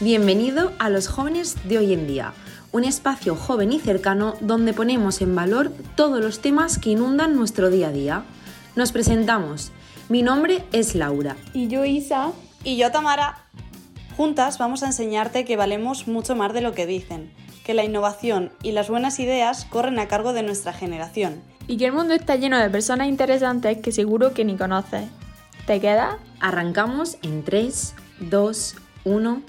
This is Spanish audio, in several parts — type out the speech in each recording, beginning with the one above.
Bienvenido a los jóvenes de hoy en día, un espacio joven y cercano donde ponemos en valor todos los temas que inundan nuestro día a día. Nos presentamos. Mi nombre es Laura. Y yo Isa. Y yo Tamara. Juntas vamos a enseñarte que valemos mucho más de lo que dicen, que la innovación y las buenas ideas corren a cargo de nuestra generación. Y que el mundo está lleno de personas interesantes que seguro que ni conoces. ¿Te queda? Arrancamos en 3, 2, 1.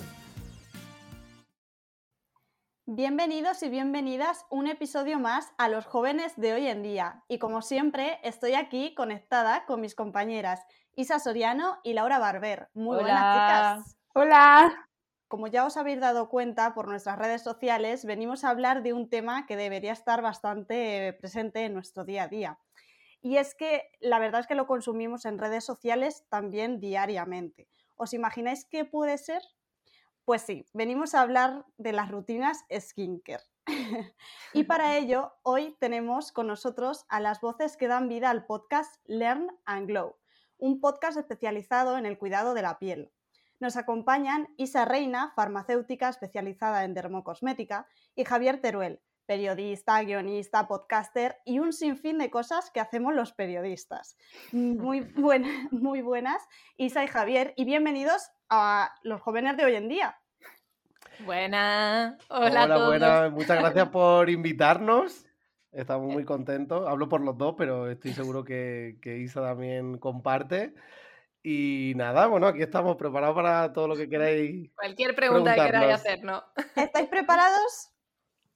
Bienvenidos y bienvenidas un episodio más a los jóvenes de hoy en día. Y como siempre, estoy aquí conectada con mis compañeras Isa Soriano y Laura Barber. Muy buenas chicas. Hola. Como ya os habéis dado cuenta por nuestras redes sociales, venimos a hablar de un tema que debería estar bastante presente en nuestro día a día. Y es que la verdad es que lo consumimos en redes sociales también diariamente. ¿Os imagináis qué puede ser? Pues sí, venimos a hablar de las rutinas skincare. y para ello, hoy tenemos con nosotros a las voces que dan vida al podcast Learn and Glow, un podcast especializado en el cuidado de la piel. Nos acompañan Isa Reina, farmacéutica especializada en dermocosmética, y Javier Teruel, periodista, guionista, podcaster y un sinfín de cosas que hacemos los periodistas. Muy, muy buenas, Isa y Javier, y bienvenidos a los jóvenes de hoy en día. Buenas, hola, hola Buenas, muchas gracias por invitarnos. Estamos muy contentos. Hablo por los dos, pero estoy seguro que, que Isa también comparte. Y nada, bueno, aquí estamos preparados para todo lo que queráis. Cualquier pregunta que queráis hacer, ¿no? ¿Estáis preparados?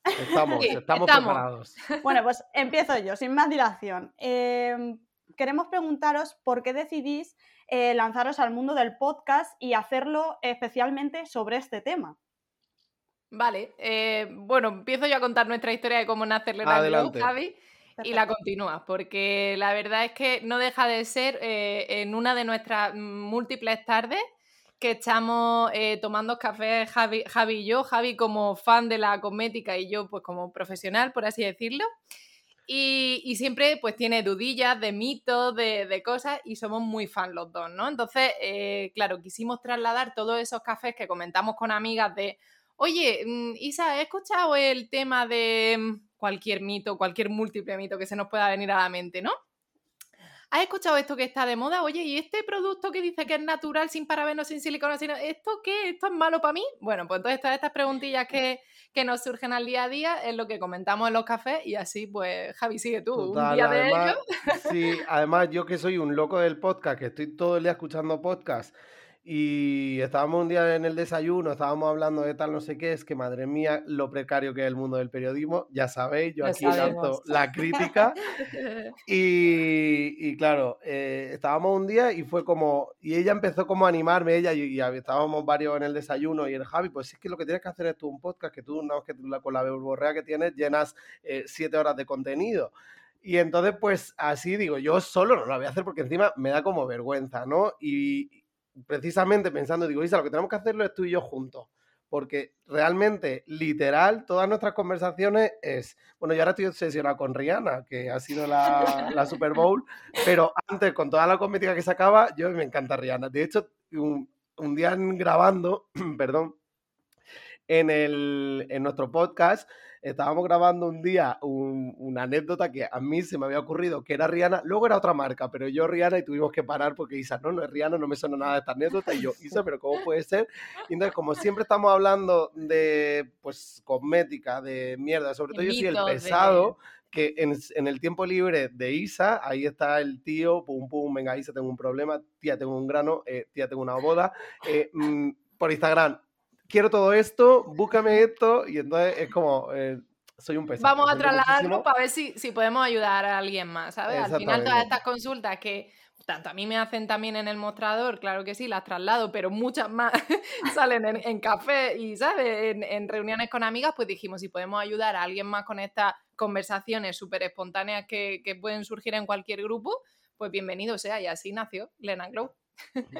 Estamos, estamos, preparados. Bueno, pues empiezo yo, sin más dilación. Em, queremos preguntaros por qué decidís eh, lanzaros al mundo del podcast y hacerlo especialmente sobre este tema. Vale, eh, bueno, empiezo yo a contar nuestra historia de cómo nace Learn Javi, y la continúa, porque la verdad es que no deja de ser eh, en una de nuestras múltiples tardes que estamos tomando café Javi, Javi, y yo, Javi como fan de la cosmética y yo pues como profesional, por así decirlo. Y, siempre pues tiene dudillas de mitos, de, cosas y somos muy fan los dos, ¿no? Entonces, eh, claro, quisimos trasladar todos esos cafés que comentamos con amigas de, oye, mm, Isa, he escuchado el tema de mm, cualquier mito, cualquier múltiple mito que se nos pueda venir a la mente, ¿no? ¿Has escuchado esto que está de moda? Oye, ¿y este producto que dice que es natural, sin parabenos, sin silicona, sin... ¿esto qué? ¿Esto es malo para mí? Bueno, pues entonces todas estas preguntillas que, nos surgen al día a día es lo que comentamos en los cafés y así, pues, Javi, sigue tú. un día de ello. Sí, además yo que soy un loco del podcast, que estoy todo el día escuchando podcast y estábamos un día en el desayuno, estábamos hablando de tal no sé qué, es que madre mía, lo precario que es el mundo del periodismo, ya sabéis, yo aquí lanzo la crítica. y, y, claro, eh, estábamos un día y fue como, y ella empezó como a animarme, ella, y, estábamos varios en el desayuno, y el Javi, pues es que lo que tienes que hacer es tú un podcast, que tú, una que con la borrea que tienes, llenas eh, siete horas de contenido. Y entonces, pues así digo, yo solo no lo voy a hacer porque encima me da como vergüenza, ¿no? Y, precisamente pensando, digo, Isa, lo que tenemos que hacerlo es tú y yo juntos. Porque realmente, literal, todas nuestras conversaciones es. Bueno, yo ahora estoy obsesionado con Rihanna, que ha sido la, la Super Bowl, pero antes, con toda la comética que sacaba, yo me encanta Rihanna. De hecho, un, un día grabando, perdón, en, el, en nuestro podcast, estábamos grabando un día una anécdota que a mí se me había ocurrido que era Rihanna, luego era otra marca, pero yo Rihanna y tuvimos que parar porque Isa, no, no es Rihanna, no me suena nada de esta anécdota y yo, Isa, pero ¿cómo puede ser? Y entonces, como siempre estamos hablando de, pues, cosmética, de mierda, sobre todo yo soy el pesado. que en, el tiempo libre de Isa, ahí está el tío, pum, pum, venga, Isa, tengo un problema, tía, tengo un grano, eh, tía, tengo una boda, eh, mm, por Instagram, quiero todo esto, búscame esto, y entonces es como, eh, soy un pesado. Vamos a trasladarlo para ver si, si podemos ayudar a alguien más, ¿sabes? Al final todas estas consultas que tanto a mí me hacen también en el mostrador, claro que sí, las traslado, pero muchas más salen en, café y, ¿sabes? En, reuniones con amigas, pues dijimos, si podemos ayudar a alguien más con estas conversaciones súper espontáneas que, que, pueden surgir en cualquier grupo, pues bienvenido sea. Y así nació Lena Glow.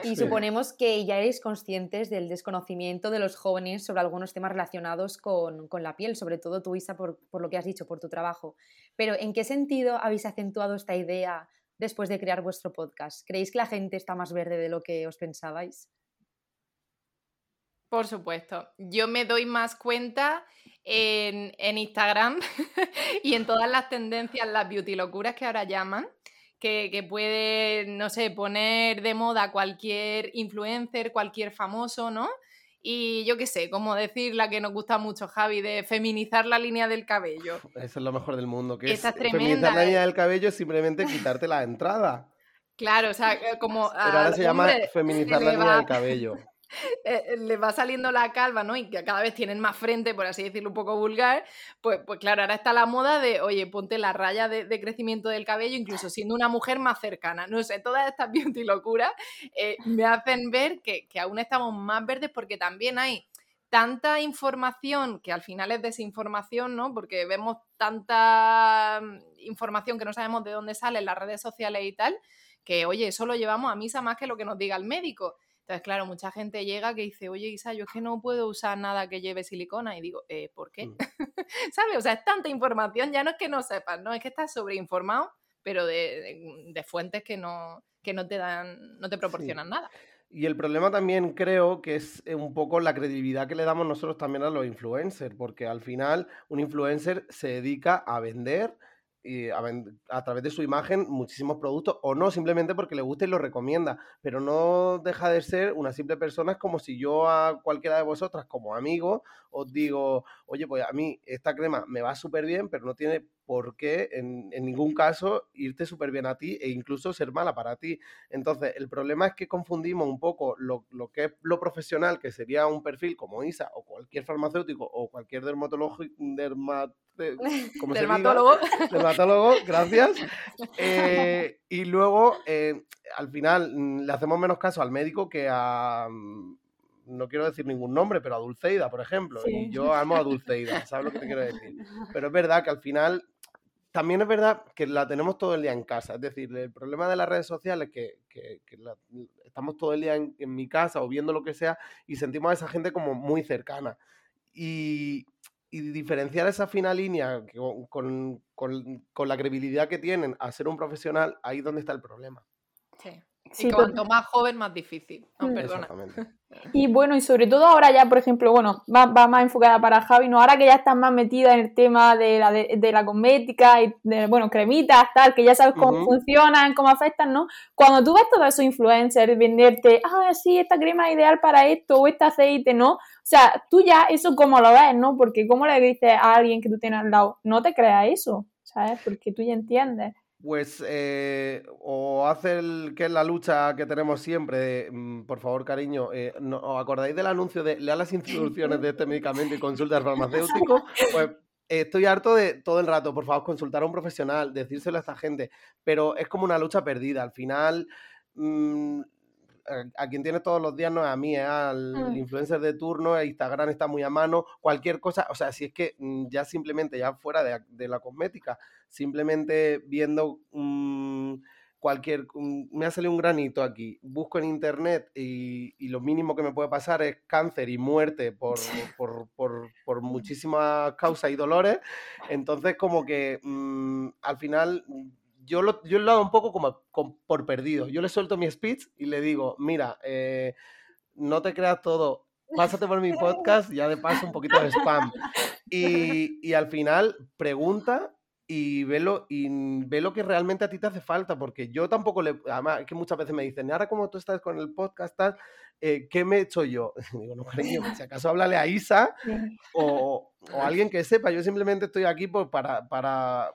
Y suponemos que ya eres conscientes del desconocimiento de los jóvenes sobre algunos temas relacionados con, la piel, sobre todo tú, Isa, por, lo que has dicho, por tu trabajo. Pero ¿en qué sentido habéis acentuado esta idea después de crear vuestro podcast? ¿Creéis que la gente está más verde de lo que os pensabais? Por supuesto. Yo me doy más cuenta en, Instagram y en todas las tendencias, las beauty locuras que ahora llaman, que, que, puede, no sé, poner de moda cualquier influencer, cualquier famoso, ¿no? Y yo qué sé, como decir la que nos gusta mucho, Javi, de feminizar la línea del cabello. Eso es lo mejor del mudo, que es, feminizar la línea ¿eh? del cabello es simplemente quitarte la entrada. Claro, o sea, eh, como... Pero ahora se llama feminizar la línea del cabello. Eh, eh, le va saliendo la calva, ¿no? Y que cada vez tienen más frente, por así decirlo, un poco vulgar, pues, pues claro, ahora está la moda de, oye, ponte la raya de, crecimiento del cabello, incluso siendo una mujer más cercana. No sé, todas estas beauty locuras eh, me hacen ver que, que aún estamos más verdes porque también hay tanta información que al final es desinformación, ¿no? Porque vemos tanta mm, información que no sabemos de dónde sale en las redes sociales y tal, que oye, eso lo llevamos a misa más que lo que nos diga el médico. Entonces, claro, mucha gente llega que dice, oye, Isa, yo es que no puedo usar nada que lleve silicona. Y digo, eh, ¿por qué? Mm. ¿Sabes? O sea, es tanta información, ya no es que no sepas, no, es que estás sobreinformado, pero de, fuentes que no, que no te dan, no te proporcionan nada. Y el problema también creo que es eh, un poco la credibilidad que le damos nosotros también a los influencers, porque al final un influencer se dedica a vender a, través de su imagen muchísimos productos o no, simplemente porque le gusta y lo recomienda, pero no deja de ser una simple persona, es como si yo a cualquiera de vosotras como amigo os digo, oye, pues a mí esta crema me va súper bien, pero no tiene por qué en, ningún caso irte súper bien a ti e incluso ser mala para ti. Entonces, el problema es que confundimos un poco lo, lo que es lo profesional, que sería un perfil como ISA o cualquier farmacéutico o cualquier dermatólogo, dermat, dermatólogo. dermatólogo, gracias. Eh, y luego, eh, al final, mm, le hacemos menos caso al médico que a mm, no quiero decir ningún nombre, pero a Dulceida, por ejemplo. Y yo amo a Dulceida, ¿sabes lo que te quiero decir? Pero es verdad que al final, también es verdad que la tenemos todo el día en casa. Es decir, el problema de las redes sociales es que, estamos todo el día en, mi casa o viendo lo que sea y sentimos a esa gente como muy cercana. Y, diferenciar esa fina línea con, con, la credibilidad que tienen a ser un profesional, ahí es donde está el problema. Sí y cuanto más joven, más difícil. No, mm. perdona. Y bueno, y sobre todo ahora ya, por ejemplo, bueno, va, más enfocada para Javi, ¿no? Ahora que ya estás más metida en el tema de la, de, la cosmética y de, bueno, cremitas, tal, que ya sabes cómo funcionan, cómo afectan, ¿no? Cuando tú ves todos esos influencers venderte, ah, sí, esta crema es ideal para esto, o este aceite, ¿no? O sea, tú ya eso cómo lo ves, ¿no? Porque cómo le dices a alguien que tú tienes al lado, no te creas eso, ¿sabes? Porque tú ya entiendes pues eh, o hace el, que es la lucha que tenemos siempre, mm, por favor, cariño, eh, ¿os acordáis del anuncio de lea las instrucciones de este medicamento y consulta al farmacéutico? Pues estoy harto de todo el rato, por favor, consultar a un profesional, decírselo a esta gente, pero es como una lucha perdida. Al final, mm, a quien tienes todos los días no es a mí, es al mm. influencer de turno, Instagram está muy a mano, cualquier cosa, o sea, si es que mm, ya simplemente, ya fuera de, la cosmética, simplemente viendo cualquier, me ha salido un granito aquí, busco en internet y, lo mínimo que me puede pasar es cáncer y muerte por, por, por, por muchísimas causas y dolores, entonces como que mm, al final yo lo, yo lo hago un poco como, por perdido. Yo le suelto mi speech y le digo, mira, eh, no te creas todo, pásate por mi podcast, ya de paso un poquito de spam. Y, y al final pregunta y ve, lo, y ve lo que realmente a ti te hace falta, porque yo tampoco le... Además, que muchas veces me dicen, ahora como tú estás con el podcast, eh, ¿qué me he hecho yo? Digo, no, cariño, si acaso háblale a Isa o, o, alguien que sepa, yo simplemente estoy aquí pues, para, para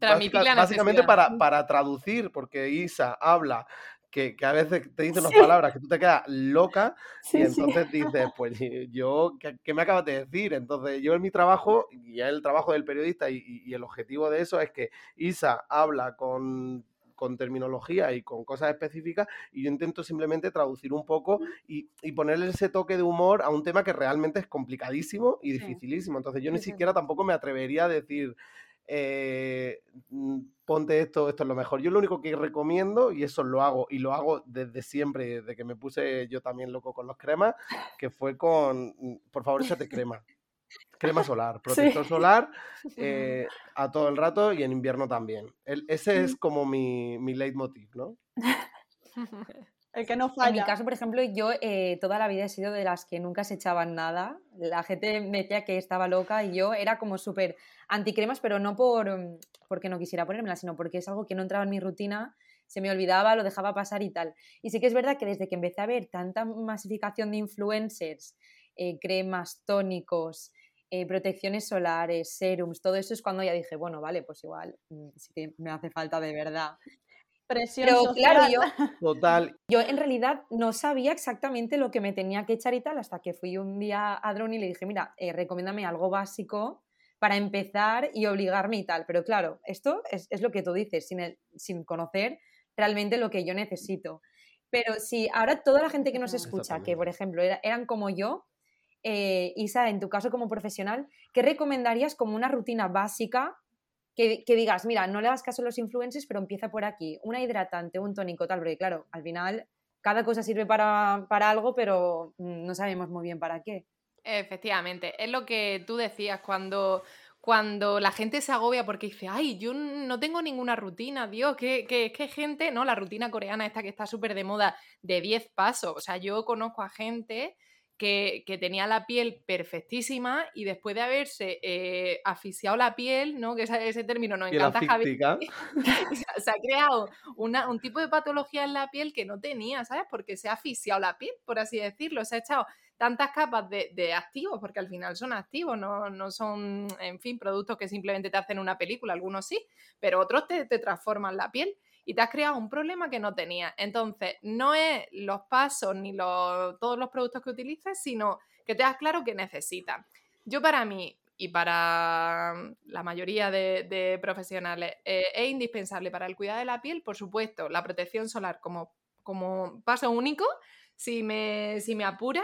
básicamente para, para, traducir, porque Isa habla que, que, a veces te dice unas palabras que tú te quedas loca y entonces dices, pues yo, ¿qué, me acabas de decir? Entonces yo en mi trabajo, y el trabajo del periodista y, y, el objetivo de eso es que Isa habla con con terminología y con cosas específicas y yo intento simplemente traducir un poco y, y, ponerle ese toque de humor a un tema que realmente es complicadísimo y dificilísimo. Entonces yo ni siquiera tampoco me atrevería a decir, eh, mm, ponte esto, esto es lo mejor. Yo lo único que recomiendo, y eso lo hago, y lo hago desde siempre, desde que me puse yo también loco con los cremas, que fue con, mm, por favor, échate crema. Crema solar, protector solar eh, a todo el rato y en invierno también. ese es como mi, mi leitmotiv, ¿no? el que no falla. En mi caso, por ejemplo, yo eh, toda la vida he sido de las que nunca se echaban nada. La gente me decía que estaba loca y yo era como súper anticremas, pero no por mm, porque no quisiera ponérmela, sino porque es algo que no entraba en mi rutina, se me olvidaba, lo dejaba pasar y tal. Y sí que es verdad que desde que empecé a ver tanta masificación de influencers, eh, cremas, tónicos, eh, protecciones solares, serums, todo eso es cuando ya dije, bueno, vale, pues igual mm, sí que me hace falta de verdad. Presión Pero claro, yo, Total. yo en realidad no sabía exactamente lo que me tenía que echar y tal hasta que fui un día a Drone y le dije, mira, eh, recomiéndame algo básico para empezar y obligarme y tal. Pero claro, esto es, lo que tú dices, sin, sin conocer realmente lo que yo necesito. Pero si ahora toda la gente que nos escucha, que por ejemplo eran como yo, eh, Isa, en tu caso como profesional, ¿qué recomendarías como una rutina básica que, digas, mira, no le hagas caso a los influencers, pero empieza por aquí, una hidratante, un tónico, tal, porque claro, al final cada cosa sirve para, algo, pero mm, no sabemos muy bien para qué. Efectivamente, es lo que tú decías cuando, cuando la gente se agobia porque dice, ay, yo no tengo ninguna rutina, Dios, que, que, que gente, ¿no? La rutina coreana esta que está súper de moda de 10 pasos, o sea, yo conozco a gente que, tenía la piel perfectísima y después de haberse eh, asfixiado la piel, ¿no? que ese, ese término nos encanta, Javi, se ha creado una, un tipo de patología en la piel que no tenía, ¿sabes? Porque se ha asfixiado la piel, por así decirlo, se ha echado tantas capas de, activos, porque al final son activos, no, no, son, en fin, productos que simplemente te hacen una película, algunos sí, pero otros te, transforman la piel y te has creado un problema que no tenías. Entonces, no es los pasos ni todos los productos que utilices, sino que te das claro que necesitas. Yo para mí y para la mayoría de, profesionales eh, es indispensable para el cuidado de la piel, por supuesto, la protección solar como, como paso único, si me, si me apura,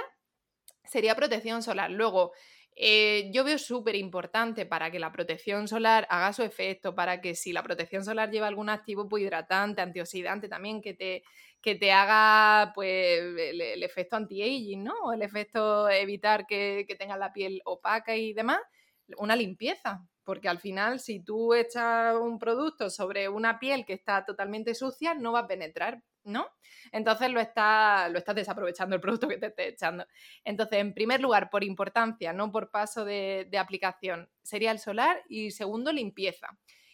sería protección solar. Luego, eh, yo veo súper importante para que la protección solar haga su efecto, para que si la protección solar lleva algún activo hidratante, antioxidante también, que te, que te haga pues, el, efecto anti-aging, ¿no? el efecto evitar que, que tengas la piel opaca y demás, una limpieza. Porque al final, si tú echas un producto sobre una piel que está totalmente sucia, no va a penetrar ¿no? Entonces lo, está, lo estás desaprovechando el producto que te esté echando. Entonces, en primer lugar, por importancia, no por paso de, aplicación, sería el solar y segundo, limpieza.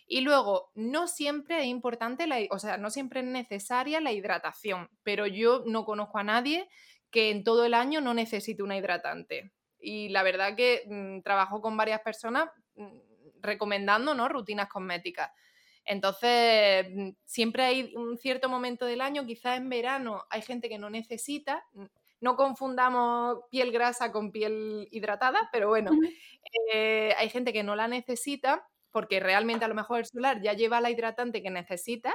Y luego, no siempre es importante, la, o sea, no siempre es necesaria la hidratación, pero yo no conozco a nadie que en todo el año no necesite una hidratante. Y la verdad que mm, trabajo con varias personas mm, recomendando ¿no? rutinas cosméticas. Entonces, mm, siempre hay un cierto momento del año, quizás en verano hay gente que no necesita, no confundamos piel grasa con piel hidratada, pero bueno, eh, hay gente que no la necesita porque realmente a lo mejor el solar ya lleva la hidratante que necesita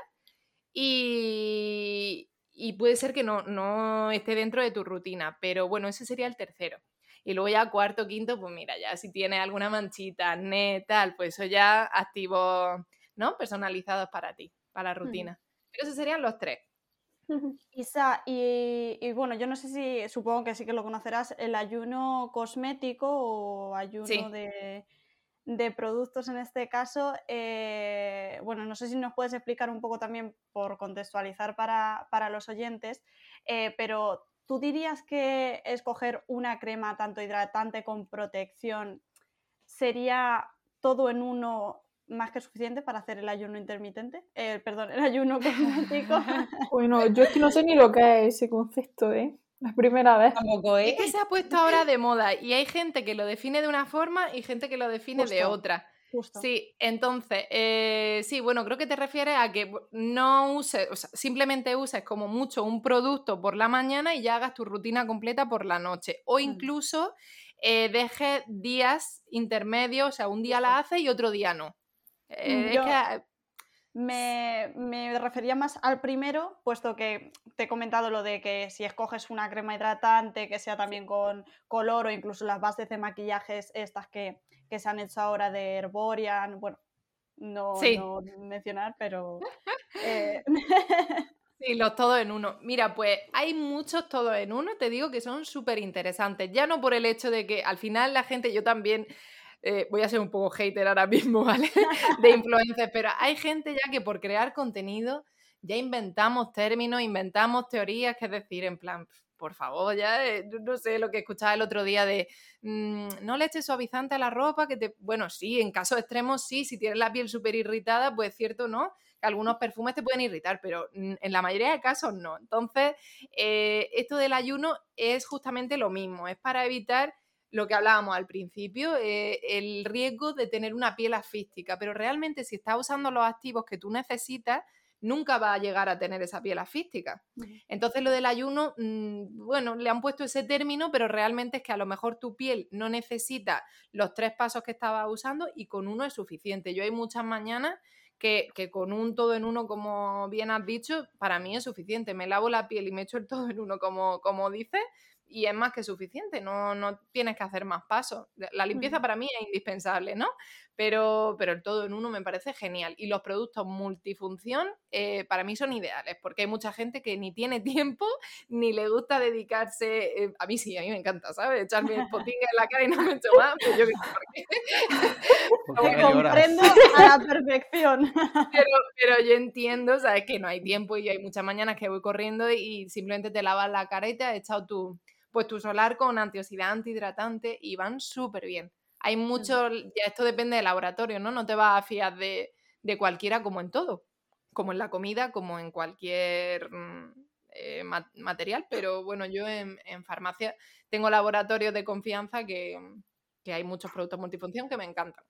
y, puede ser que no, no, esté dentro de tu rutina, pero bueno, ese sería el tercero. Y luego ya cuarto, quinto, pues mira, ya si tiene alguna manchita, net, tal, pues eso ya activo ¿no? Personalizados para ti, para la rutina. Pero esos serían los tres. Isa, y, bueno, yo no sé si, supongo que sí que lo conocerás, el ayuno cosmético o ayuno de, productos en este caso. Eh, bueno, no sé si nos puedes explicar un poco también por contextualizar para, los oyentes, eh, pero ¿tú dirías que escoger una crema tanto hidratante con protección sería todo en uno más que suficiente para hacer el ayuno intermitente, eh, perdón, el ayuno cosmético. bueno, yo es que no sé ni lo que es ese concepto, ¿eh? La primera vez. ¿eh? Es que se ha puesto ahora de moda y hay gente que lo define de una forma y gente que lo define de otra. Justo. Sí, entonces, eh, sí, bueno, creo que te refieres a que no uses, o sea, simplemente uses como mucho un producto por la mañana y ya hagas tu rutina completa por la noche. O mm. incluso dejes días intermedios, o sea, un día la haces y otro día no. Eh, ah, me, refería más al primero, puesto que te he comentado lo de que si escoges una crema hidratante que sea también con color o incluso las bases de maquillajes estas que, se han hecho ahora de Herborian, bueno, no, mencionar, pero... Eh, sí, los todos en uno. Mira, pues hay muchos todos en uno, te digo que son súper interesantes. Ya no por el hecho de que al final la gente, yo también eh, voy a ser un poco hater ahora mismo, ¿vale? De influencers, pero hay gente ya que por crear contenido ya inventamos términos, inventamos teorías, que es decir, en plan, por favor, ya eh, no sé lo que escuchaba el otro día de mm, no le eches suavizante a la ropa, que te. Bueno, sí, en casos extremos sí, si tienes la piel súper irritada, pues cierto, ¿no? Que algunos perfumes te pueden irritar, pero en la mayoría de casos no. Entonces, eh, esto del ayuno es justamente lo mismo, es para evitar lo que hablábamos al principio, eh, el riesgo de tener una piel asfística, pero realmente si estás usando los activos que tú necesitas, nunca va a llegar a tener esa piel asfística. Entonces lo del ayuno, mm, bueno, le han puesto ese término, pero realmente es que a lo mejor tu piel no necesita los tres pasos que estaba usando y con uno es suficiente. Yo hay muchas mañanas que, que, con un todo en uno, como bien has dicho, para mí es suficiente. Me lavo la piel y me echo el todo en uno, como, como dices, y es más que suficiente, no, no tienes que hacer más pasos. La limpieza para mí es indispensable, ¿no? Pero, pero el todo en uno me parece genial. Y los productos multifunción eh, para mí son ideales, porque hay mucha gente que ni tiene tiempo ni le gusta dedicarse. Eh, a mí sí, a mí me encanta, ¿sabes? Echarme el potín en la cara y no me echo más, pues yo qué Te comprendo a la perfección. Pero, pero yo entiendo, ¿sabes? Que no hay tiempo y hay muchas mañanas que voy corriendo y simplemente te lavas la cara y te has echado tu pues tu solar con antioxidante, hidratante y van súper bien. Hay mucho, ya esto depende del laboratorio, ¿no? No te vas a fiar de, cualquiera como en todo, como en la comida, como en cualquier mm, eh, material, pero bueno, yo en, farmacia tengo laboratorios de confianza que, hay muchos productos multifunción que me encantan.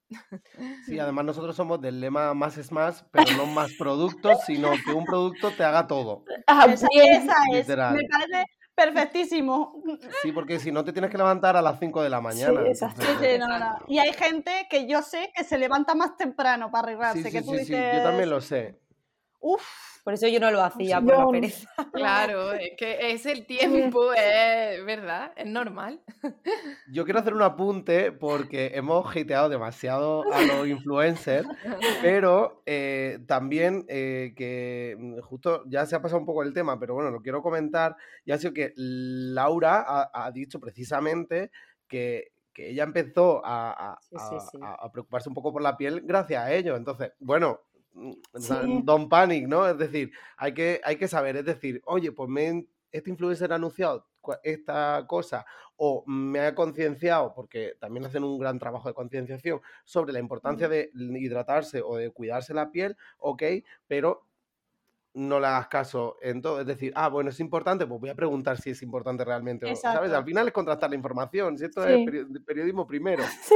Sí, además nosotros somos del lema más es más, pero no más productos, sino que un producto te haga todo. Ah, esa, es. Me parece Perfectísimo. Sí, porque si no te tienes que levantar a las 5 de la mañana. Sí, Y hay gente que yo sé que se levanta más temprano para arreglarse. que tú dices... yo también lo sé. Uf, por eso yo no lo hacía, por la pereza. Claro, es que es el tiempo, es verdad, es normal. Yo quiero hacer un apunte porque hemos hateado demasiado a los influencers, pero eh, también eh, que mm, justo ya se ha pasado un poco el tema, pero bueno, lo quiero comentar, ya ha sido que Laura ha, dicho precisamente que, ella empezó a, a, preocuparse un poco por la piel gracias a ello. Entonces, bueno, Mm, Don Panic, ¿no? Es decir, hay que, hay que saber, es decir, oye, pues me, este influencer ha anunciado esta cosa o me ha concienciado, porque también hacen un gran trabajo de concienciación sobre la importancia de hidratarse o de cuidarse la piel, ok, pero no le hagas caso en todo. Es decir, ah, bueno, es importante, pues voy a preguntar si es importante realmente. ¿Sabes? Al final es contrastar la información. Si esto es periodismo primero. Sí.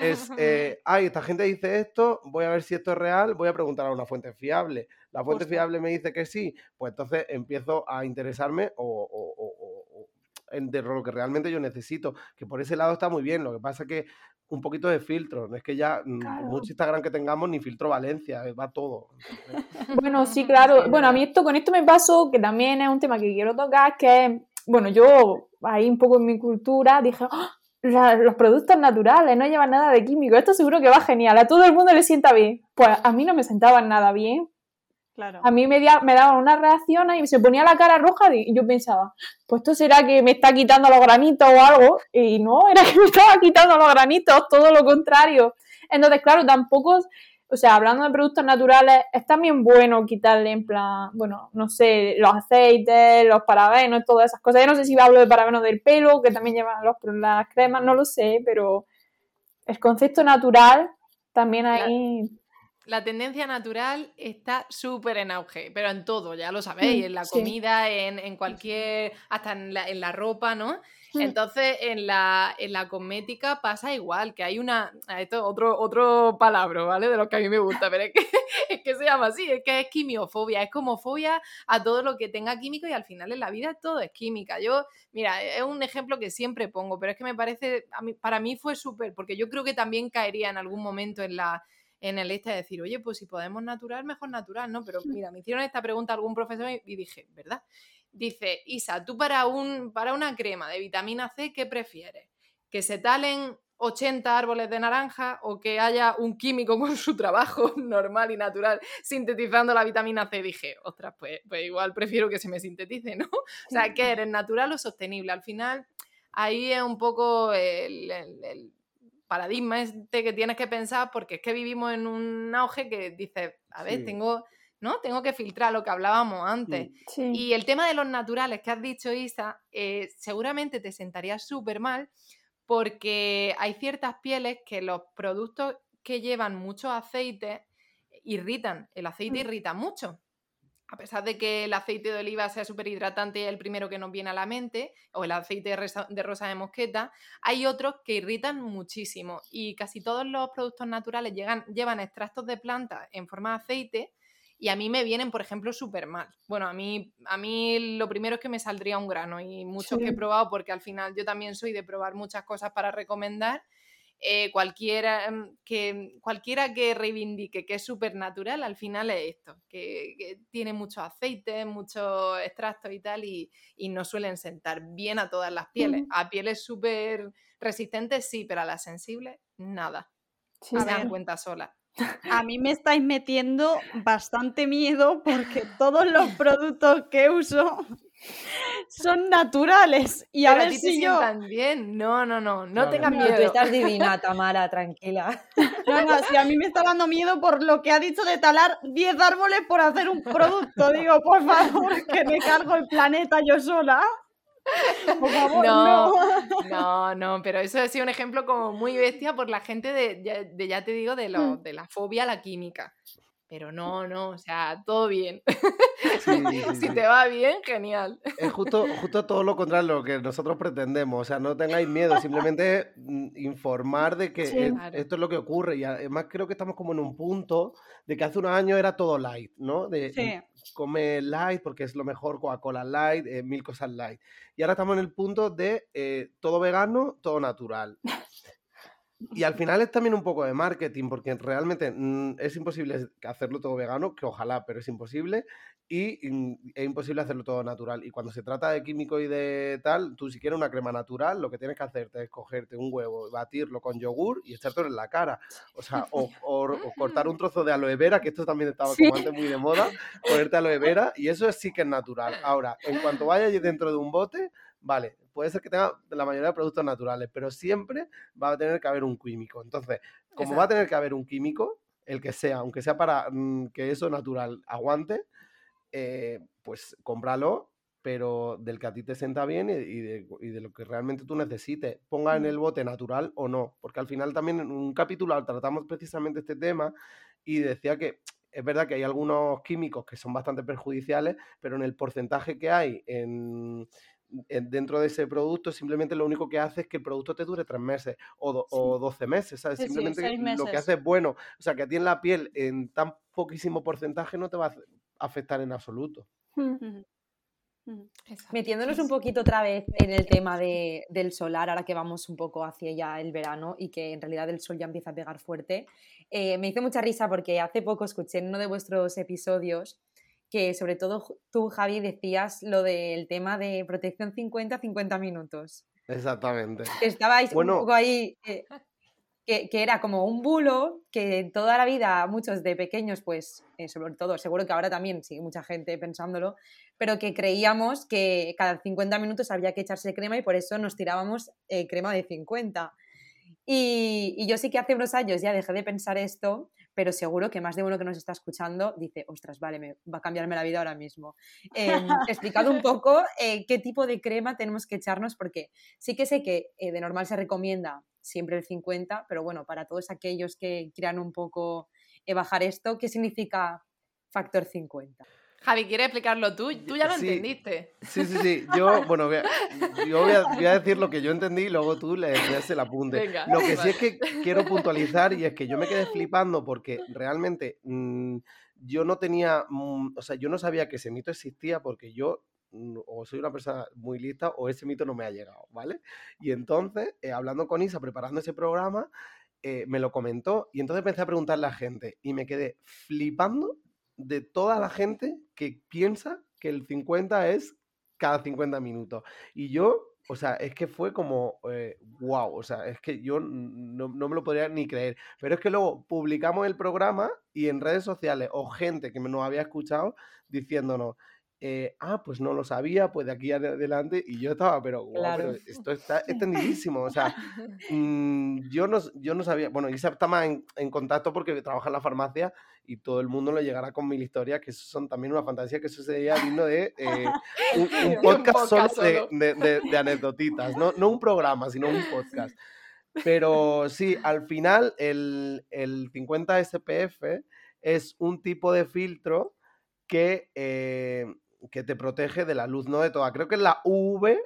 Es, eh, ay, esta gente dice esto, voy a ver si esto es real, voy a preguntar a una fuente fiable. La fuente fiable me dice que sí, pues entonces empiezo a interesarme o, de lo que realmente yo necesito. Que por ese lado está muy bien. Lo que pasa es que un poquito de filtro. No es que ya mm, mucho Instagram que tengamos ni filtro Valencia, eh, va todo. Bueno, sí, claro. Bueno, a mí esto con esto me pasó, que también es un tema que quiero tocar, que bueno, yo ahí un poco en mi cultura dije, ¡Ah! los productos naturales no llevan nada de químico, esto seguro que va genial, a todo el mundo le sienta bien. Pues a mí no me sentaban nada bien, a mí me, me daban una reacción y se ponía la cara roja y yo pensaba, pues esto será que me está quitando los granitos o algo. Y no, era que me estaba quitando los granitos, todo lo contrario. Entonces, claro, tampoco, o sea, hablando de productos naturales, es también bueno quitarle en plan, bueno, no sé, los aceites, los parabenos, todas esas cosas. Yo no sé si hablo de parabenos del pelo, que también llevan los, las cremas, no lo sé, pero el concepto natural también ahí la tendencia natural está súper en auge, pero en todo, ya lo sabéis, mm, en la comida, en, cualquier, hasta en la, en la ropa, ¿no? Mm. Entonces, en la, en la cosmética pasa igual, que hay una, esto otro, otro palabra, ¿vale? De lo que a mí me gusta, pero es que, es que se llama así, es que es quimiofobia, es como fobia a todo lo que tenga químico y al final en la vida todo es química. Yo, mira, es un ejemplo que siempre pongo, pero es que me parece, a mí, para mí fue súper, porque yo creo que también caería en algún momento en la en el este de decir, oye, pues si podemos natural, mejor natural, ¿no? Pero mira, me hicieron esta pregunta algún profesor y dije, ¿verdad? Dice, Isa, tú para, un, para una crema de vitamina C, ¿qué prefieres? ¿Que se talen 80 árboles de naranja o que haya un químico con su trabajo normal y natural sintetizando la vitamina C, dije, ostras, pues, pues igual prefiero que se me sintetice, ¿no? O sea, ¿qué eres natural o sostenible? Al final, ahí es un poco el, paradigma este que tienes que pensar porque es que vivimos en un auge que dice, a ver, tengo ¿no? Tengo que filtrar lo que hablábamos antes. Mm. Y el tema de los naturales que has dicho, Isa, eh, seguramente te sentaría súper mal porque hay ciertas pieles que los productos que llevan mucho aceite irritan. El aceite mm. irrita mucho a pesar de que el aceite de oliva sea súper hidratante el primero que nos viene a la mente, o el aceite de, rosa de mosqueta, hay otros que irritan muchísimo y casi todos los productos naturales llevan extractos de plantas en forma de aceite y a mí me vienen, por ejemplo, súper mal. Bueno, a mí, a mí lo primero es que me saldría un grano y muchos que he probado porque al final yo también soy de probar muchas cosas para recomendar eh, cualquiera, mm, que, cualquiera que reivindique que es supernatural, al final es esto, que, tiene mucho aceite, mucho extracto y tal, y, no suelen sentar bien a todas las pieles. A pieles súper resistentes sí, pero a las sensibles, nada. se dan cuenta sola. A mí me estáis metiendo bastante miedo porque todos los productos que uso son naturales. Y a ver si yo. Bien. No, no, no, no tengas miedo. Tú estás divina, Tamara, tranquila. No, no, si a mí me está dando miedo por lo que ha dicho de talar 10 árboles por hacer un producto. Digo, por favor, que me cargo el planeta yo sola. Por favor, no, no, no, pero eso ha sido un ejemplo como muy bestia por la gente de, de ya te digo, de, lo, mm. de la fobia a la química. Pero no, no, o sea, todo bien. si te va bien, genial. Es justo, justo todo lo contrario a lo que nosotros pretendemos. O sea, no tengáis miedo, simplemente mm, informar de que esto es lo que ocurre. Y además creo que estamos como en un punto de que hace unos años era todo light, ¿no? De mm, comer light porque es lo mejor, Coca-Cola light, eh, mil cosas light. Y ahora estamos en el punto de eh, todo vegano, todo natural. Y al final es también un poco de marketing, porque realmente mm, es imposible hacerlo todo vegano, que ojalá, pero es imposible, y mm, es imposible hacerlo todo natural. Y cuando se trata de químico y de tal, tú si quieres una crema natural, lo que tienes que hacerte es cogerte un huevo, batirlo con yogur y echártelo en la cara. O sea, o, cortar un trozo de aloe vera, que esto también estaba como antes muy de moda, ponerte aloe vera, y eso sí que es natural. Ahora, en cuanto vayas dentro de un bote, vale, puede ser que tenga la mayoría de productos naturales, pero siempre va a tener que haber un químico. Entonces, como va a tener que haber un químico, el que sea, aunque sea para mm, que eso natural aguante, eh, pues cómpralo, pero del que a ti te sienta bien y, de, lo que realmente tú necesites. Ponga en el bote natural o no, porque al final también en un capítulo tratamos precisamente este tema y decía que es verdad que hay algunos químicos que son bastante perjudiciales, pero en el porcentaje que hay en, dentro de ese producto simplemente lo único que hace es que el producto te dure tres meses o, o 12 meses, ¿sabes? simplemente lo que hace es bueno. O sea, que a ti en la piel en tan poquísimo porcentaje no te va a afectar en absoluto. Metiéndonos un poquito otra vez en el tema de, del solar, ahora que vamos un poco hacia ya el verano y que en realidad el sol ya empieza a pegar fuerte, eh, me hizo mucha risa porque hace poco escuché en uno de vuestros episodios que sobre todo tú, Javi, decías lo del tema de protección 50-50 minutos. Exactamente. Estabais un poco ahí, eh, que, era como un bulo que toda la vida muchos de pequeños, pues eh, sobre todo, seguro que ahora también sigue mucha gente pensándolo, pero que creíamos que cada 50 minutos había que echarse crema y por eso nos tirábamos eh, crema de 50. Y, y, yo sí que hace unos años ya dejé de pensar esto pero seguro que más de uno que nos está escuchando dice, ostras, vale, me va a cambiarme la vida ahora mismo. Eh, explicado un poco eh, qué tipo de crema tenemos que echarnos, porque sí que sé que eh, de normal se recomienda siempre el 50, pero bueno, para todos aquellos que quieran un poco eh, bajar esto, ¿qué significa factor 50? Javi, ¿quieres explicarlo tú? Tú ya lo entendiste. Sí, sí, sí. Yo, bueno, voy a, yo voy a, decir lo que yo entendí y luego tú le das el apunte. lo que sí es que quiero puntualizar y es que yo me quedé flipando porque realmente mm, yo no tenía, mm, o sea, yo no sabía que ese mito existía porque yo mm, o soy una persona muy lista o ese mito no me ha llegado, ¿vale? Y entonces, eh, hablando con Isa, preparando ese programa, eh, me lo comentó y entonces empecé a preguntarle a la gente y me quedé flipando de toda la gente que piensa que el 50 es cada 50 minutos. Y yo, o sea, es que fue como, wow, eh, o sea, es que yo no, me lo podría ni creer. Pero es que luego publicamos el programa y en redes sociales o gente que nos había escuchado diciéndonos, eh, ah, pues no lo sabía, pues de aquí adelante, y yo estaba, pero, pero esto está extendidísimo, o sea, mm, yo, no, yo no sabía, bueno, Isa está más en, contacto porque trabaja en la farmacia y todo el mundo le llegará con mil historias, que son también una fantasía, que eso sería digno de eh, un, podcast, solo, De, de, anecdotitas, no, no un programa, sino un podcast. Pero sí, al final el, el 50 SPF es un tipo de filtro que eh, que te protege de la luz, no de toda. Creo que es la UV,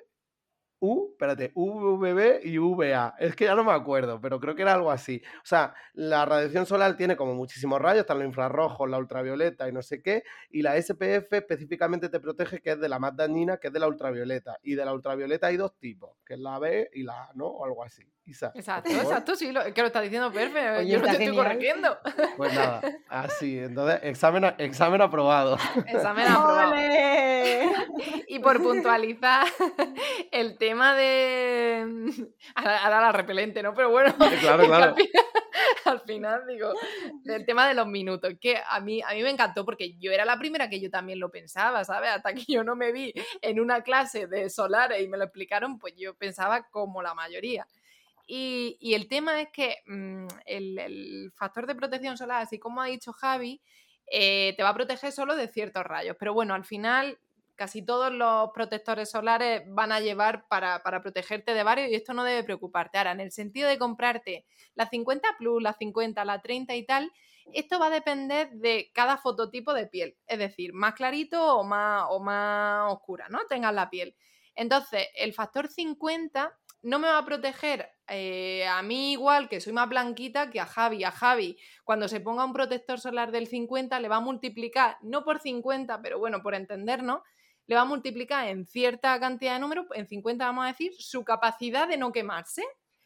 U, espérate, UVB y UVA. Es que ya no me acuerdo, pero creo que era algo así. O sea, la radiación solar tiene como muchísimos rayos, están los infrarrojos, la ultravioleta y no sé qué, y la SPF específicamente te protege que es de la más dañina, que es de la ultravioleta. Y de la ultravioleta hay dos tipos, que es la B y la A, ¿no? O algo así. exacto, exacto, sí, lo, que lo está diciendo perfecto. Yo no te estoy corrigiendo. Pues nada, así, entonces, examen, examen aprobado. Examen aprobado. y por puntualizar el tema de. Ahora la repelente, ¿no? Pero bueno. Claro, claro. Al, final, digo, del tema de los minutos, que a mí, a mí me encantó porque yo era la primera que yo también lo pensaba, ¿sabes? Hasta que yo no me vi en una clase de solares y me lo explicaron, pues yo pensaba como la mayoría. Y, y el tema es que mm, el, el, factor de protección solar, así como ha dicho Javi, eh, te va a proteger solo de ciertos rayos. Pero bueno, al final casi todos los protectores solares van a llevar para, protegerte de varios y esto no debe preocuparte. Ahora, en el sentido de comprarte la 50 Plus, la 50, la 30 y tal, esto va a depender de cada fototipo de piel, es decir, más clarito o más, o más oscura, ¿no? Tengas la piel. Entonces, el factor 50 no me va a proteger eh, a mí igual, que soy más blanquita, que a Javi. A Javi, cuando se ponga un protector solar del 50, le va a multiplicar, no por 50, pero bueno, por entendernos, le va a multiplicar en cierta cantidad de números, en 50 vamos a decir, su capacidad de no quemarse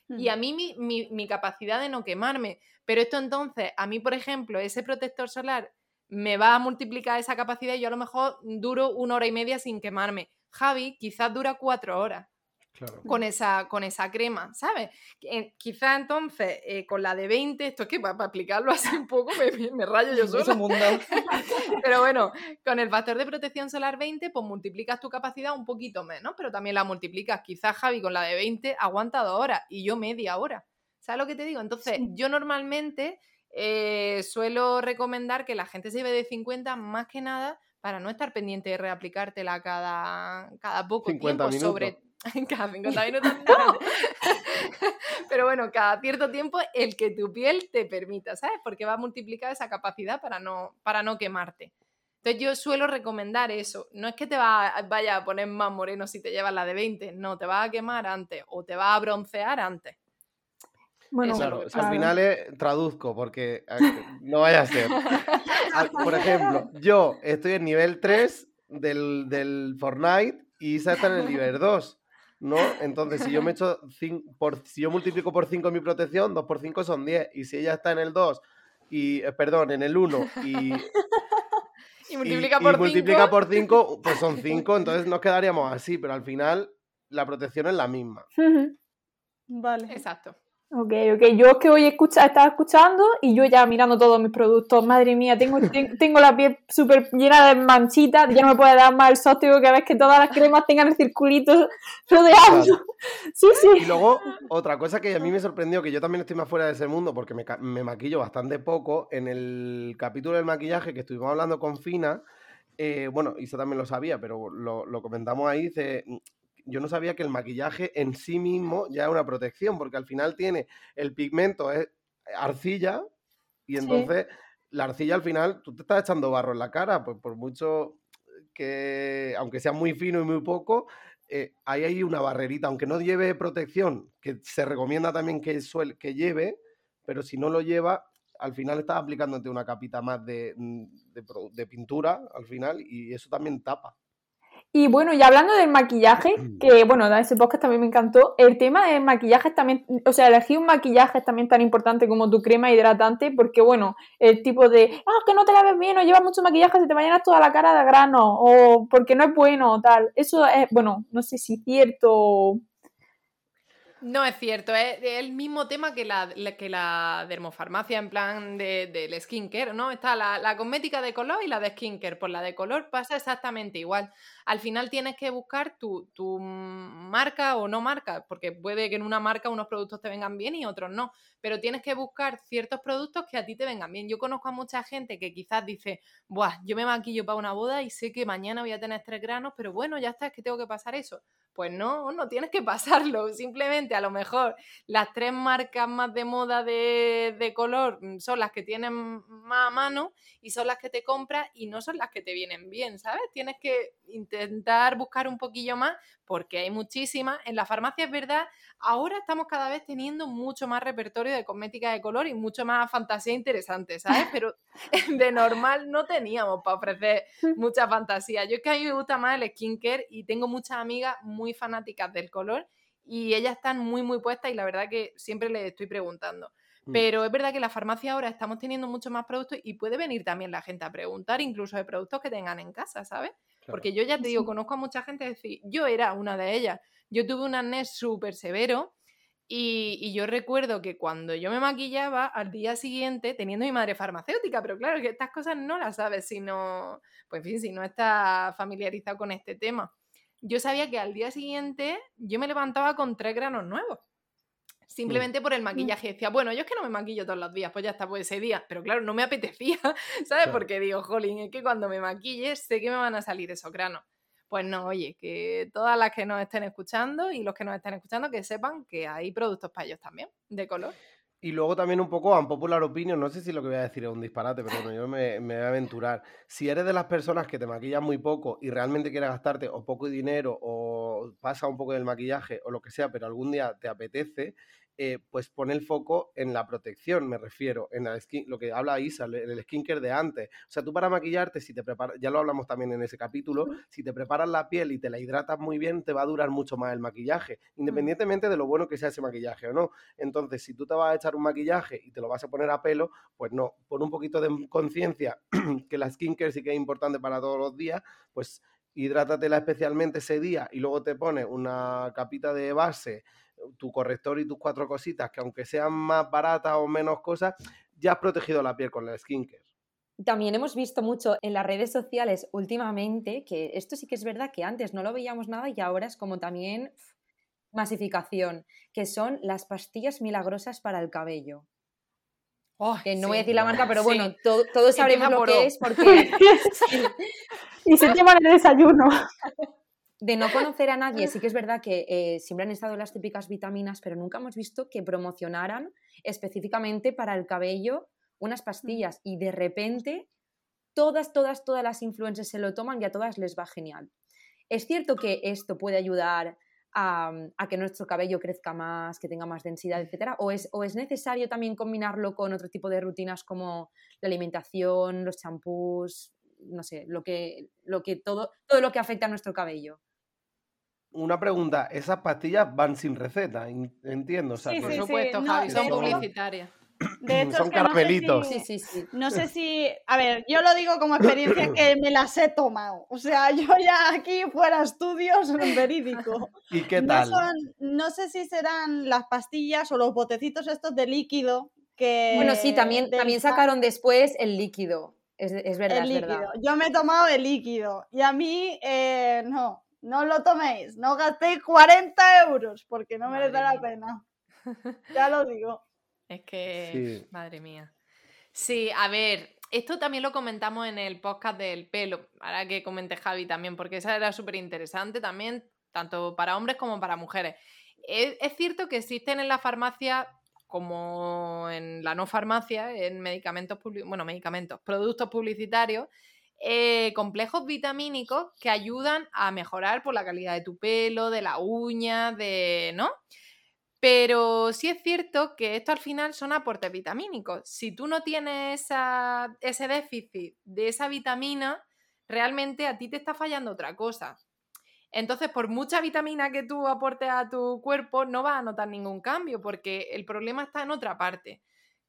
y a mí mi, capacidad de no quemarme. Pero esto entonces, a mí, por ejemplo, ese protector solar me va a multiplicar esa capacidad y yo a lo mejor duro una hora y media sin quemarme. Javi quizás dura cuatro horas con, esa, con esa crema, ¿sabes? Eh, quizá entonces eh, con la de 20, esto es que para, aplicarlo así un poco me, rayo yo solo. pero bueno, con el factor de protección solar 20, pues multiplicas tu capacidad un poquito menos, pero también la multiplicas. Quizás Javi con la de 20 aguanta dos horas y yo media hora. ¿Sabes lo que te digo? Entonces, yo normalmente eh, suelo recomendar que la gente se lleve de 50 más que nada para no estar pendiente de reaplicártela cada, cada poco tiempo sobre cada 50 minutos. Pero bueno, cada cierto tiempo el que tu piel te permita, ¿sabes? Porque va a multiplicar esa capacidad para no, para no quemarte. Entonces yo suelo recomendar eso. No es que te va, vaya a poner más moreno si te llevas la de 20, no, te va a quemar antes o te va a broncear antes. Bueno, claro, al final es, traduzco porque no vaya a ser. Por ejemplo, yo estoy en nivel 3 del, del Fortnite y Isa está en el nivel 2. ¿No? Entonces, si yo me echo por, si yo multiplico por 5 mi protección, 2 por 5 son 10. Y si ella está en el 2, y, eh, perdón, en el 1 y, y multiplica, por, multiplica por 5, pues son 5. Entonces nos quedaríamos así, pero al final la protección es la misma. Vale. Exacto. Ok, ok. Yo es que hoy escucha, estaba escuchando y yo ya mirando todos mis productos. Madre mía, tengo, tengo la piel súper llena de manchitas. Ya no me puede dar más el sóstico que ves que todas las cremas tengan el circulito rodeando. Sí, sí. Y luego, otra cosa que a mí me sorprendió, que yo también estoy más fuera de ese mundo porque me, me maquillo bastante poco. En el capítulo del maquillaje que estuvimos hablando con Fina, eh, bueno, eso también lo sabía, pero lo, lo comentamos ahí, dice, yo no sabía que el maquillaje en sí mismo ya es una protección, porque al final tiene el pigmento, es arcilla, y entonces la arcilla al final, tú te estás echando barro en la cara, pues por mucho que, aunque sea muy fino y muy poco, eh, hay ahí una barrerita, aunque no lleve protección, que se recomienda también que, suele, que lleve, pero si no lo lleva, al final estás aplicándote una capita más de, mm, de pintura al final y eso también tapa. Y bueno, y hablando del maquillaje, mm. que bueno, ese podcast también me encantó, el tema de maquillaje también, o sea, elegir un maquillaje es también tan importante como tu crema hidratante, porque bueno, el tipo de, ah, que no te la ves bien o llevas mucho maquillaje, se te va toda la cara de grano, o porque no es bueno, o tal. Eso es, bueno, no sé si es cierto. No es cierto, es el mismo tema que la, que la dermofarmacia en plan de, del skincare, ¿no? Está la, la, cosmética de color y la de skincare. Por la de color pasa exactamente igual. Al final tienes que buscar tu, tu marca o no marca, porque puede que en una marca unos productos te vengan bien y otros no, pero tienes que buscar ciertos productos que a ti te vengan bien. Yo conozco a mucha gente que quizás dice, Buah, yo me maquillo para una boda y sé que mañana voy a tener tres granos, pero bueno, ya está, es que tengo que pasar eso pues no, no tienes que pasarlo. Simplemente a lo mejor las tres marcas más de moda de, color mm, son las que tienen más a mano y son las que te compras y no son las que te vienen bien, ¿sabes? Tienes que intentar buscar un poquillo más porque hay muchísimas. En la farmacia es verdad, ahora estamos cada vez teniendo mucho más repertorio de cosmética de color y mucho más fantasía interesante, ¿sabes? Pero de normal no teníamos para ofrecer mucha fantasía. Yo es que a mí me gusta más el skincare y tengo muchas amigas muy fanáticas del color y ellas están muy, muy puestas y la verdad que siempre les estoy preguntando. Mm. Pero es verdad que en la farmacia ahora estamos teniendo mucho más productos y puede venir también la gente a preguntar, incluso de productos que tengan en casa, ¿sabes? Porque yo ya te digo, conozco a mucha gente decir, yo era una de ellas. Yo tuve un acné súper severo y, yo recuerdo que cuando yo me maquillaba, al día siguiente, teniendo mi madre farmacéutica, pero claro, que estas cosas no las sabes si no, pues en fin, si no estás familiarizado con este tema. Yo sabía que al día siguiente yo me levantaba con tres granos nuevos. Simplemente por el mm. maquillaje. Decía, bueno, yo es que no me maquillo todos los días, pues ya está, pues ese día. Pero claro, no me apetecía, ¿sabes? Porque digo, jolín, es que cuando me maquille sé que me van a salir esos granos. Pues no, oye, que todas las que nos estén escuchando y los que nos estén escuchando que sepan que hay productos para ellos también, de color. Y luego también un poco a popular opinion, no sé si lo que voy a decir es un disparate, pero bueno, yo me, me, voy a aventurar. Si eres de las personas que te maquillan muy poco y realmente quieres gastarte o poco dinero o pasa un poco del maquillaje o lo que sea, pero algún día te apetece, eh, pues pone el foco en la protección, me refiero, en la skin, lo que habla Isa, en el skincare de antes. O sea, tú para maquillarte, si te preparas, ya lo hablamos también en ese capítulo, si te preparas la piel y te la hidratas muy bien, te va a durar mucho más el maquillaje, independientemente de lo bueno que sea ese maquillaje o no. Entonces, si tú te vas a echar un maquillaje y te lo vas a poner a pelo, pues no, pon un poquito de conciencia que la skincare sí que es importante para todos los días, pues hidrátatela especialmente ese día y luego te pones una capita de base tu corrector y tus cuatro cositas, que aunque sean más baratas o menos cosas, ya has protegido la piel con la skincare. También hemos visto mucho en las redes sociales últimamente, que esto sí que es verdad que antes no lo veíamos nada y ahora es como también masificación, que son las pastillas milagrosas para el cabello. que no voy a decir la marca, pero bueno, todos sabremos lo que es porque... y se llama el desayuno de no conocer a nadie, sí que es verdad que eh, siempre han estado las típicas vitaminas, pero nunca hemos visto que promocionaran específicamente para el cabello unas pastillas y de repente todas, todas, todas las influencers se lo toman y a todas les va genial. Es cierto que esto puede ayudar a, que nuestro cabello crezca más, que tenga más densidad, etcétera, o es, o es necesario también combinarlo con otro tipo de rutinas como la alimentación, los champús, no sé, lo que, lo que todo, todo lo que afecta a nuestro cabello una pregunta, esas pastillas van sin receta, entiendo. sí, por supuesto, Javi, son publicitarias. De hecho, son caramelitos. sí, sí, sí. No sé si. A ver, yo lo digo como experiencia que me las he tomado. O sea, yo ya aquí fuera estudios verídico. ¿Y qué tal? No, sé si serán las pastillas o los botecitos estos de líquido que. Bueno, sí, también, también sacaron después el líquido. Es, es verdad, el líquido. Yo me he tomado el líquido. Y a mí, eh, no no lo toméis, no gastéis 40 euros porque no merece la pena. Ya lo digo. Es que, madre mía. Sí, a ver, esto también lo comentamos en el podcast del pelo, ahora que comente Javi también, porque esa era súper interesante también, tanto para hombres como para mujeres. Es, es, cierto que existen en la farmacia, como en la no farmacia, en medicamentos, bueno, medicamentos, productos publicitarios, eh, complejos vitamínicos que ayudan a mejorar por la calidad de tu pelo, de la uña, de. ¿no? Pero sí es cierto que esto al final son aportes vitamínicos. Si tú no tienes ese déficit de esa vitamina, realmente a ti te está fallando otra cosa. Entonces, por mucha vitamina que tú aportes a tu cuerpo, no vas a notar ningún cambio, porque el problema está en otra parte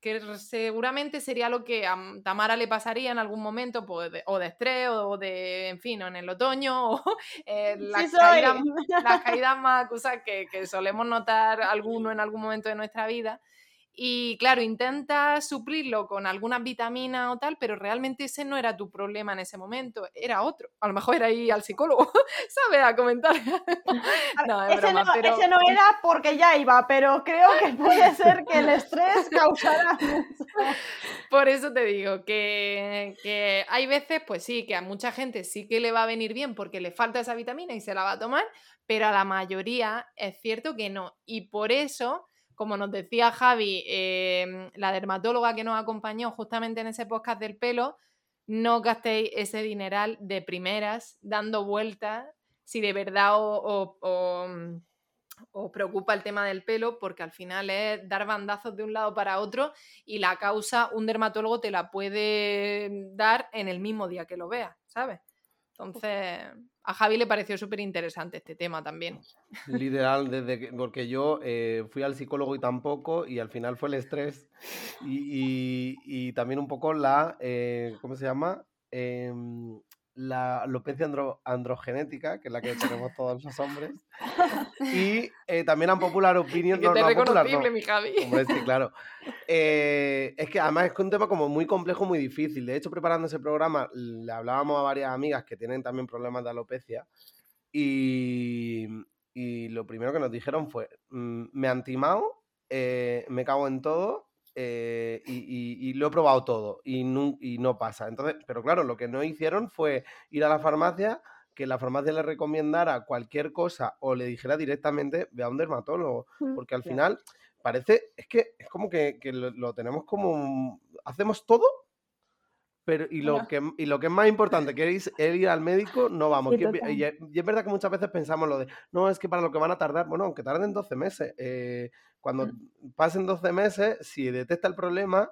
que seguramente sería lo que a Tamara le pasaría en algún momento, pues, o de estrés, o de, en fin, o en el otoño, o eh, las, caídas, más cosas que, que solemos notar alguno en algún momento de nuestra vida. Y claro, intentas suplirlo con alguna vitamina o tal, pero realmente ese no era tu problema en ese momento, era otro. A lo mejor era ir al psicólogo, ¿sabes? A comentar. no, ese, no, ese, no, era porque ya iba, pero creo que puede ser que el estrés causara Por eso te digo que, que hay veces, pues sí, que a mucha gente sí que le va a venir bien porque le falta esa vitamina y se la va a tomar, pero a la mayoría es cierto que no. Y por eso como nos decía Javi, em, la dermatóloga que nos acompañó justamente en ese podcast del pelo, no gastéis ese dineral de primeras dando vueltas si de verdad os preocupa el tema del pelo, porque al final es dar bandazos de un lado para otro y la causa un dermatólogo te la puede dar en el mismo día que lo veas, ¿sabes? Entonces, a Javi le pareció súper interesante este tema también. Literal, desde que, porque yo eh, fui al psicólogo y tampoco, y al final fue el estrés y, también un poco la, eh, ¿cómo se llama? Em, la alopecia androgenética, que es la que tenemos todos los hombres. Y eh, también han popular opinion. Que no, te reconocible, mi Javi. sí, claro. Eh, es que además es un tema como muy complejo, muy difícil. De hecho, preparando ese programa, le hablábamos a varias amigas que tienen también problemas de alopecia. Y, y lo primero que nos dijeron fue: mm, Me han timado, eh, me cago en todo eh, y, lo he probado todo y no, y no pasa. Entonces, pero claro, lo que no hicieron fue ir a la farmacia, que la farmacia le recomendara cualquier cosa o le dijera directamente ve a un dermatólogo, mm, porque al final parece, es que es como que, lo, tenemos como, hacemos todo pero y lo, que, y lo que es más importante, que es el ir al médico, no vamos. y, es verdad que muchas veces pensamos lo de, no, es que para lo que van a tardar, bueno, aunque tarden 12 meses, eh, cuando mm. pasen 12 meses, si detecta el problema,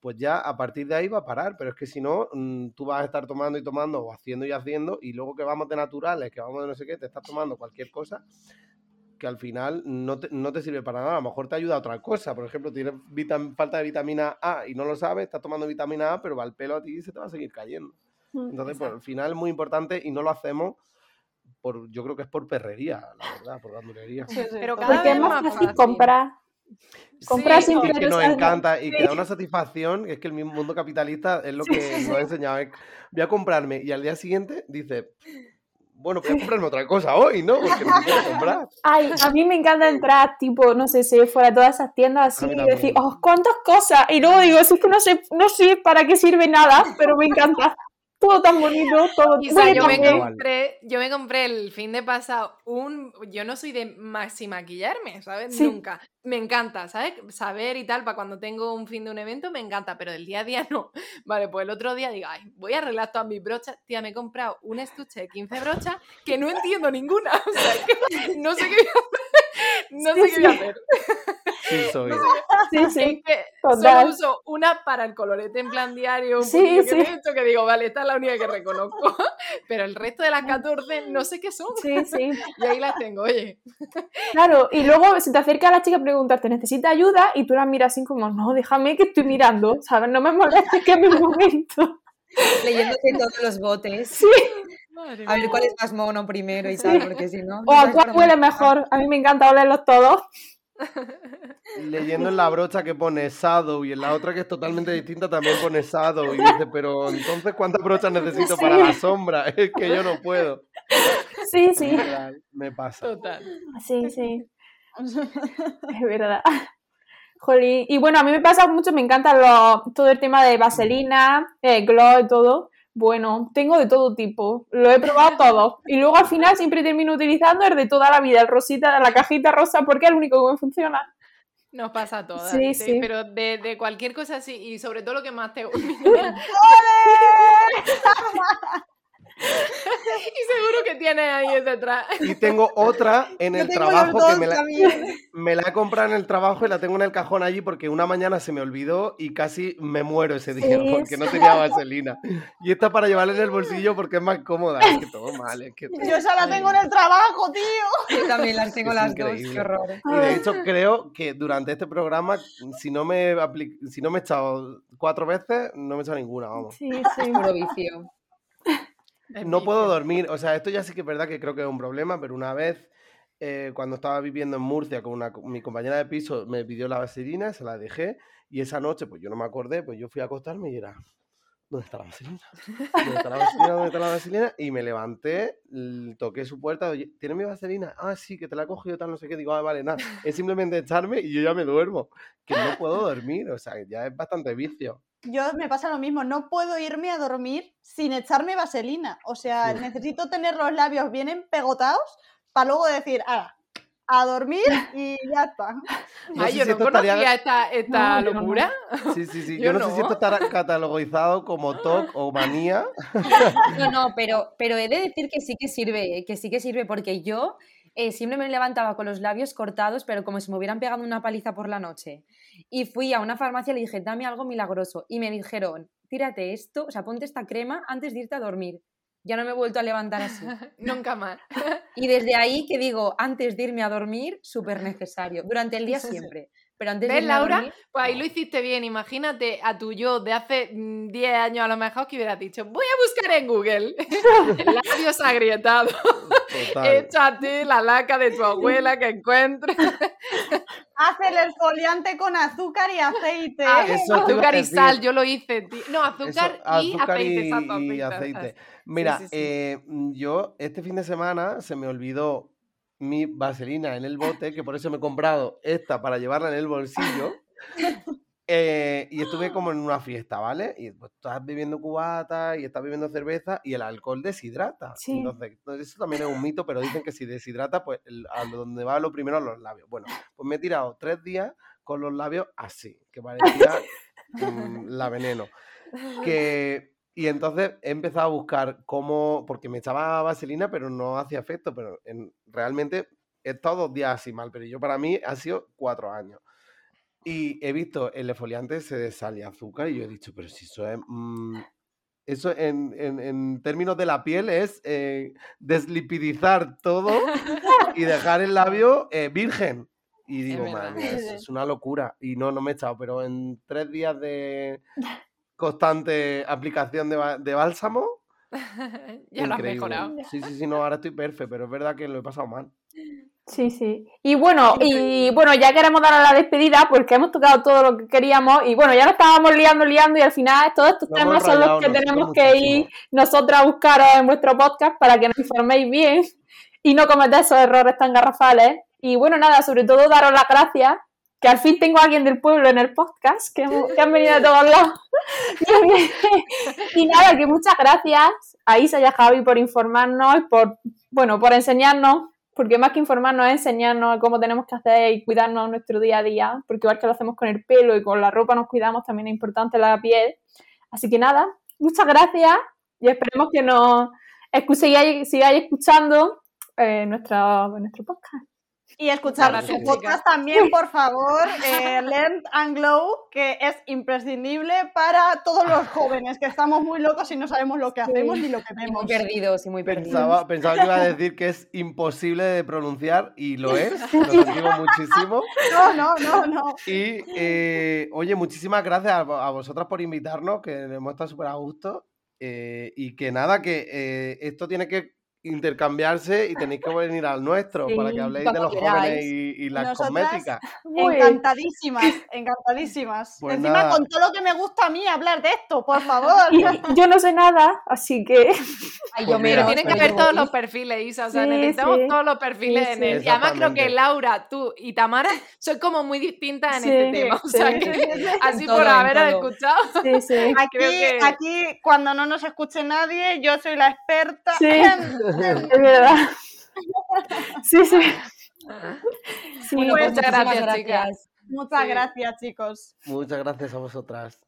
pues ya a partir de ahí va a parar. Pero es que si no, mm, tú vas a estar tomando y tomando o haciendo y haciendo, y luego que vamos de naturales, que vamos de no sé qué, te estás tomando cualquier cosa que al final no te, no te, sirve para nada. A lo mejor te ayuda a otra cosa. Por ejemplo, tienes falta de vitamina A y no lo sabes, estás tomando vitamina A, pero va el pelo a ti y se te va a seguir cayendo. Mm, Entonces, pues, al final es muy importante y no lo hacemos por, yo creo que es por perrería, la verdad, por gandulería. Pero cada vez es más fácil comprar. Comprar sí, y que nos encanta y que da una satisfacción, es que el mismo mundo capitalista es lo que nos ha enseñado. Voy a comprarme y al día siguiente dice, bueno, voy a comprarme otra cosa hoy, ¿no? Porque no puedo comprar. Ay, a mí me encanta entrar, tipo, no sé, si fuera todas esas tiendas así y decir, oh, cuántas cosas. Y luego digo, es que no sé, no sé para qué sirve nada, pero me encanta todo tan bonito, todo yo, me compré, yo me compré el fin de pasado un. Yo no soy de maxi maquillarme, ¿sabes? Nunca. Me encanta, ¿sabes? Saber y tal, para cuando tengo un fin de un evento, me encanta, pero del día a día no. Vale, pues el otro día digo, ay, voy a arreglar todas mis brochas. Tía, me he comprado un estuche de 15 brochas que no entiendo ninguna. O sea, que no sé qué voy a hacer. No sé qué voy a hacer. Sí, soy. sí, sí. que solo uso una para el colorete en plan diario, un sí, sí. Que, que digo, vale, esta es la única que reconozco. Pero el resto de las 14 no sé qué son. Sí, sí. Y ahí las tengo, oye. Claro, y luego se te acerca la chica a preguntarte, ¿necesita ayuda? Y tú la miras así como, no, déjame que estoy mirando, ¿sabes? No me molestes que es mi momento. Leyéndote todos los botes. Sí. a ver cuál es más mono primero y tal, porque si no. O a cuál huele mejor. A mí me encanta olerlos todos. Leyendo en la brocha que pone Shadow y en la otra que es totalmente distinta también pone Shadow y dice, pero entonces ¿cuántas brochas necesito para la sombra? Es que yo no puedo. Sí, sí. Me pasa. Total. Sí, sí. Es verdad. Jolín. Y bueno, a mí me pasa mucho, me encanta todo el tema de vaselina, eh, glow y todo. Bueno, tengo de todo tipo, lo he probado todo. Y luego al final siempre termino utilizando el de toda la vida, el rosita, la cajita rosa, porque es el único que me funciona. Nos pasa a todas. Sí, sí. Pero de, cualquier cosa así, y sobre todo lo que más te gusta. y seguro que tiene ahí detrás. Y tengo otra en el trabajo que me la, me la, he comprado en el trabajo y la tengo en el cajón allí porque una mañana se me olvidó y casi me muero ese día porque no tenía vaselina. Y esta para llevarla en el bolsillo porque es más cómoda. Es que todo mal. Yo esa la tengo en el trabajo, tío. Yo también las tengo las dos. Qué horror. Y de hecho creo que durante este programa, si no me, si no me he echado cuatro veces, no me he echado ninguna, vamos. Sí, sí. Puro vicio. No puedo dormir, o sea, esto ya sí que es verdad que creo que es un problema, pero una vez eh, cuando estaba viviendo en Murcia con una, mi compañera de piso me pidió la vaselina, se la dejé y esa noche pues yo no me acordé, pues yo fui a acostarme y era, ¿dónde está la vaselina? ¿Dónde está la vaselina? ¿Dónde está la vaselina? Y me levanté, toqué su puerta, ¿tiene mi vaselina? Ah, sí, que te la he cogido tal, no sé qué. Digo, ah, vale, nada, es simplemente echarme y yo ya me duermo, que no puedo dormir, o sea, ya es bastante vicio yo me pasa lo mismo, no puedo irme a dormir sin echarme vaselina. O sea, necesito tener los labios bien empegotados para luego decir, ah, a dormir y ya está. Ay, yo no conocía esta, locura. Sí, sí, sí. Yo, no, sé si esto estará catalogizado como TOC o manía. No, no, pero, pero he de decir que sí que sirve, que sí que sirve porque yo eh, siempre me levantaba con los labios cortados, pero como si me hubieran pegado una paliza por la noche. Y fui a una farmacia y le dije, dame algo milagroso. Y me dijeron, tírate esto, o sea, ponte esta crema antes de irte a dormir. Ya no me he vuelto a levantar así. Nunca más. y desde ahí que digo, antes de irme a dormir, súper necesario. Durante el día siempre. Pero antes ¿Ves, de Laura? pues ahí lo hiciste bien. Imagínate a tu yo de hace 10 mm, años a lo mejor que hubieras dicho, voy a buscar en Google labios agrietados. Échate la laca de tu abuela que encuentres. Haz el exfoliante con azúcar y aceite. Ah, azúcar y sal, yo lo hice. No, azúcar, y aceite. Y, aceite. Mira, eh, yo este fin de semana se me olvidó mi vaselina en el bote, que por eso me he comprado esta para llevarla en el bolsillo. Eh, y estuve como en una fiesta, ¿vale? Y pues estás bebiendo cubata y estás bebiendo cerveza y el alcohol deshidrata. Entonces, eso también es un mito, pero dicen que si deshidrata, pues a donde va lo primero a los labios. Bueno, pues me he tirado tres días con los labios así, que parecía mm, la veneno. Que y entonces he empezado a buscar cómo, porque me echaba vaselina, pero no hacía efecto, pero en, realmente he estado dos días así mal, pero yo para mí ha sido cuatro años. Y he visto el esfoliante se de azúcar y yo he dicho, pero si eso es... Mm, eso en, en, términos de la piel es eh, deslipidizar todo y dejar el labio eh, virgen. Y digo, man, es, es, una locura. Y no, no me he echado, pero en tres días de, constante aplicación de, bálsamo. ya lo has mejorado. Sí, sí, sí, no, ahora estoy perfecto, pero es verdad que lo he pasado mal. Sí, sí. Y bueno, y bueno, ya queremos dar a la despedida porque hemos tocado todo lo que queríamos y bueno, ya nos estábamos liando, liando y al final todos estos temas son los que tenemos que ir nosotros a buscaros en vuestro podcast para que nos informéis bien y no cometáis esos errores tan garrafales. Y bueno, nada, sobre todo daros las gracias que al fin tengo a alguien del pueblo en el podcast, que, han venido de todos lados. y nada, que muchas gracias a Isa y a Javi por informarnos, por, bueno, por enseñarnos, porque más que informarnos es enseñarnos cómo tenemos que hacer y cuidarnos nuestro día a día, porque igual que lo hacemos con el pelo y con la ropa nos cuidamos, también es importante la piel. Así que nada, muchas gracias y esperemos que nos sigáis, sigáis escuchando eh, nuestro, nuestro podcast. Y escuchar su podcast también, por favor, eh, Learn and Glow, que es imprescindible para todos los jóvenes, que estamos muy locos y no sabemos lo que hacemos ni lo que vemos. Muy perdidos y muy perdidos. Pensaba, pensaba, que iba a decir que es imposible de pronunciar y lo es, lo sentimos muchísimo. No, no, no, no. Y, eh, oye, muchísimas gracias a, vosotras por invitarnos, que hemos estado súper a gusto. Eh, y que nada, que esto tiene que intercambiarse y tenéis que venir al nuestro para que habléis de los jóvenes y, las cosméticas. Encantadísimas, encantadísimas. Pues Encima con todo lo que me gusta a mí hablar de esto, por favor. yo no sé nada, así que... Ay, yo pues tienen que ver todos los perfiles, Isa, o sea, necesitamos todos los perfiles en él. Y además creo que Laura, tú y Tamara son como muy distintas en este tema, o sea, que, así por haber escuchado. Aquí, aquí, cuando no nos escuche nadie, yo soy la experta es verdad. Sí, sí. sí muchas gracias, chicas. Muchas gracias, chicos. Muchas gracias a vosotras.